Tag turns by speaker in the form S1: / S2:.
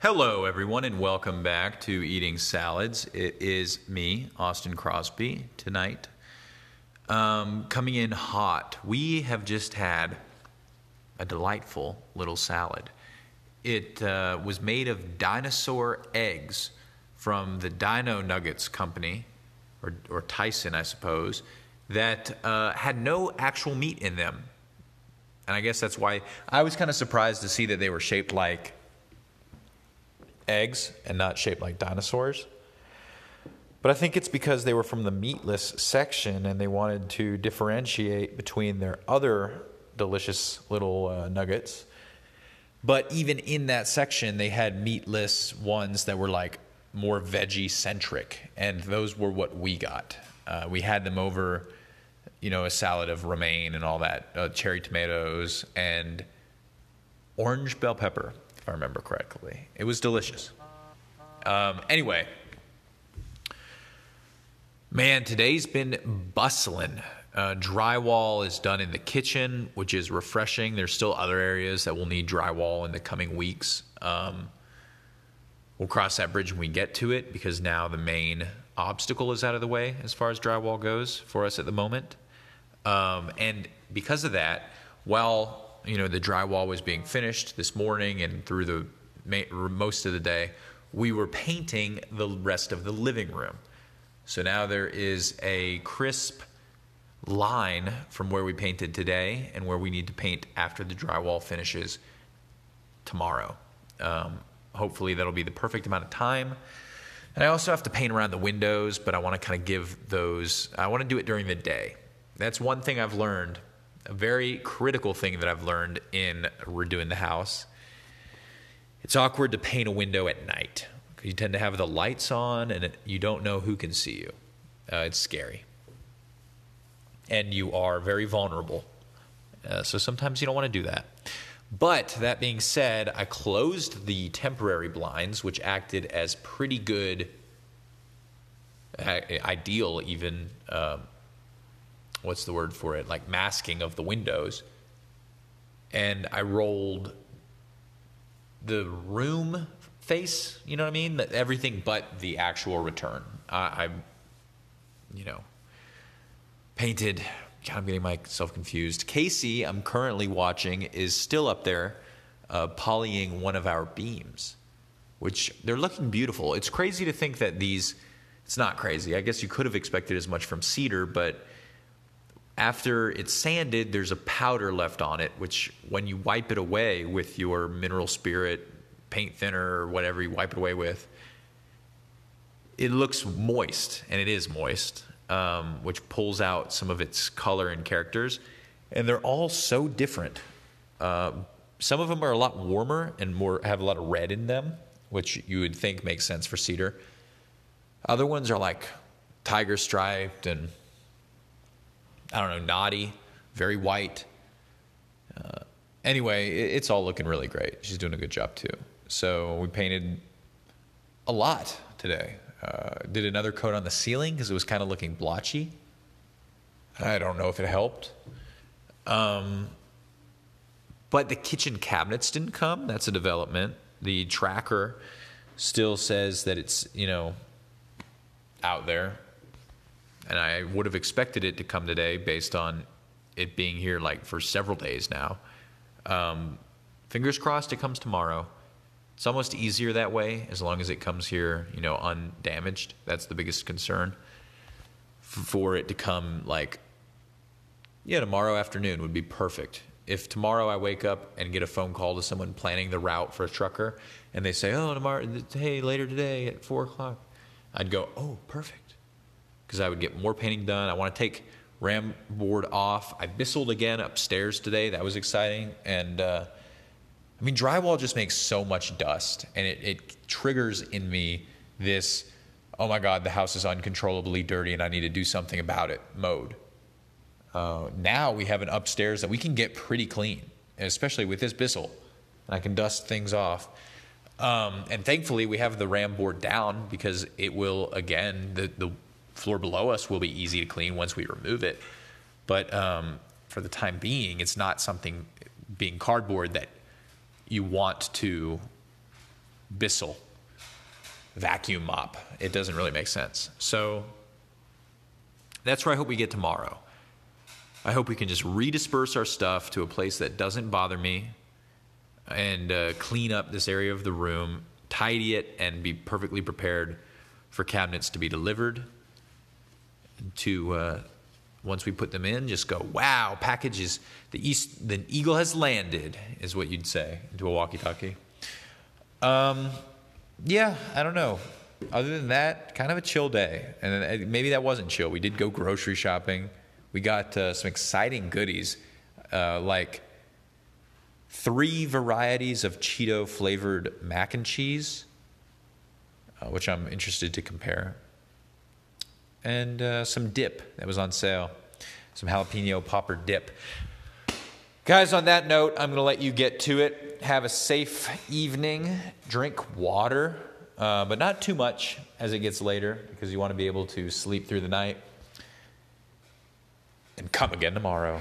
S1: Hello, everyone, and welcome back to Eating Salads. It is me, Austin Crosby, tonight. Um, coming in hot, we have just had a delightful little salad. It uh, was made of dinosaur eggs from the Dino Nuggets Company, or, or Tyson, I suppose, that uh, had no actual meat in them. And I guess that's why I was kind of surprised to see that they were shaped like eggs and not shaped like dinosaurs. But I think it's because they were from the meatless section and they wanted to differentiate between their other delicious little uh, nuggets. But even in that section, they had meatless ones that were like more veggie centric, and those were what we got. Uh, we had them over, you know, a salad of romaine and all that, uh, cherry tomatoes and orange bell pepper I remember correctly. It was delicious. Um, anyway, man, today's been bustling. Uh, drywall is done in the kitchen, which is refreshing. There's still other areas that will need drywall in the coming weeks. Um, we'll cross that bridge when we get to it because now the main obstacle is out of the way as far as drywall goes for us at the moment. Um, and because of that, while you know the drywall was being finished this morning and through the most of the day we were painting the rest of the living room. So now there is a crisp line from where we painted today and where we need to paint after the drywall finishes tomorrow. Um, hopefully that'll be the perfect amount of time. And i also have to paint around the windows but i want to kind of give those i want to do it during the day. That's one thing i've learned a very critical thing that I've learned in redoing the house. It's awkward to paint a window at night because you tend to have the lights on and you don't know who can see you. Uh, it's scary. And you are very vulnerable. Uh, so sometimes you don't want to do that. But that being said, I closed the temporary blinds, which acted as pretty good, uh, ideal even. Um, what's the word for it? Like masking of the windows. And I rolled the room face, you know what I mean? Everything but the actual return. I, I you know, painted. God, I'm getting myself confused. Casey, I'm currently watching, is still up there uh, polying one of our beams, which they're looking beautiful. It's crazy to think that these, it's not crazy. I guess you could have expected as much from cedar, but after it's sanded, there's a powder left on it, which when you wipe it away with your mineral spirit, paint thinner, or whatever you wipe it away with, it looks moist, and it is moist, um, which pulls out some of its color and characters. And they're all so different. Uh, some of them are a lot warmer and more have a lot of red in them, which you would think makes sense for cedar. Other ones are like tiger striped and I don't know, knotty, very white. Uh, anyway, it, it's all looking really great. She's doing a good job too. So we painted a lot today. Uh, did another coat on the ceiling because it was kind of looking blotchy. I don't know if it helped. Um, but the kitchen cabinets didn't come. That's a development. The tracker still says that it's, you know, out there and I would have expected it to come today based on it being here like for several days now. Um, fingers crossed it comes tomorrow. It's almost easier that way as long as it comes here, you know, undamaged. That's the biggest concern. For it to come like, yeah, tomorrow afternoon would be perfect. If tomorrow I wake up and get a phone call to someone planning the route for a trucker and they say, oh, tomorrow, hey, later today at four o'clock, I'd go, oh, perfect because I would get more painting done. I want to take ram board off. I bisseled again upstairs today. That was exciting. And uh, I mean, drywall just makes so much dust, and it, it triggers in me this, oh my God, the house is uncontrollably dirty and I need to do something about it mode. Uh, now we have an upstairs that we can get pretty clean, especially with this Bissell. And I can dust things off. Um, and thankfully, we have the ram board down because it will, again, the, the floor below us will be easy to clean once we remove it. But um, for the time being, it's not something being cardboard that you want to Bissell vacuum mop. It doesn't really make sense. So that's where I hope we get tomorrow. I hope we can just redisperse our stuff to a place that doesn't bother me and uh, clean up this area of the room, tidy it, and be perfectly prepared for cabinets to be delivered. To uh, once we put them in, just go, wow, package is the east, the eagle has landed, is what you'd say into a walkie-talkie. Um, yeah, I don't know. Other than that, kind of a chill day, and uh, maybe that wasn't chill. We did go grocery shopping. We got uh, some exciting goodies, uh, like three varieties of Cheeto flavored mac and cheese, uh, which I'm interested to compare, and uh, some dip that was on sale, some jalapeno popper dip. Guys, on that note, I'm going to let you get to it. Have a safe evening. Drink water, uh, but not too much as it gets later because you want to be able to sleep through the night and come again tomorrow.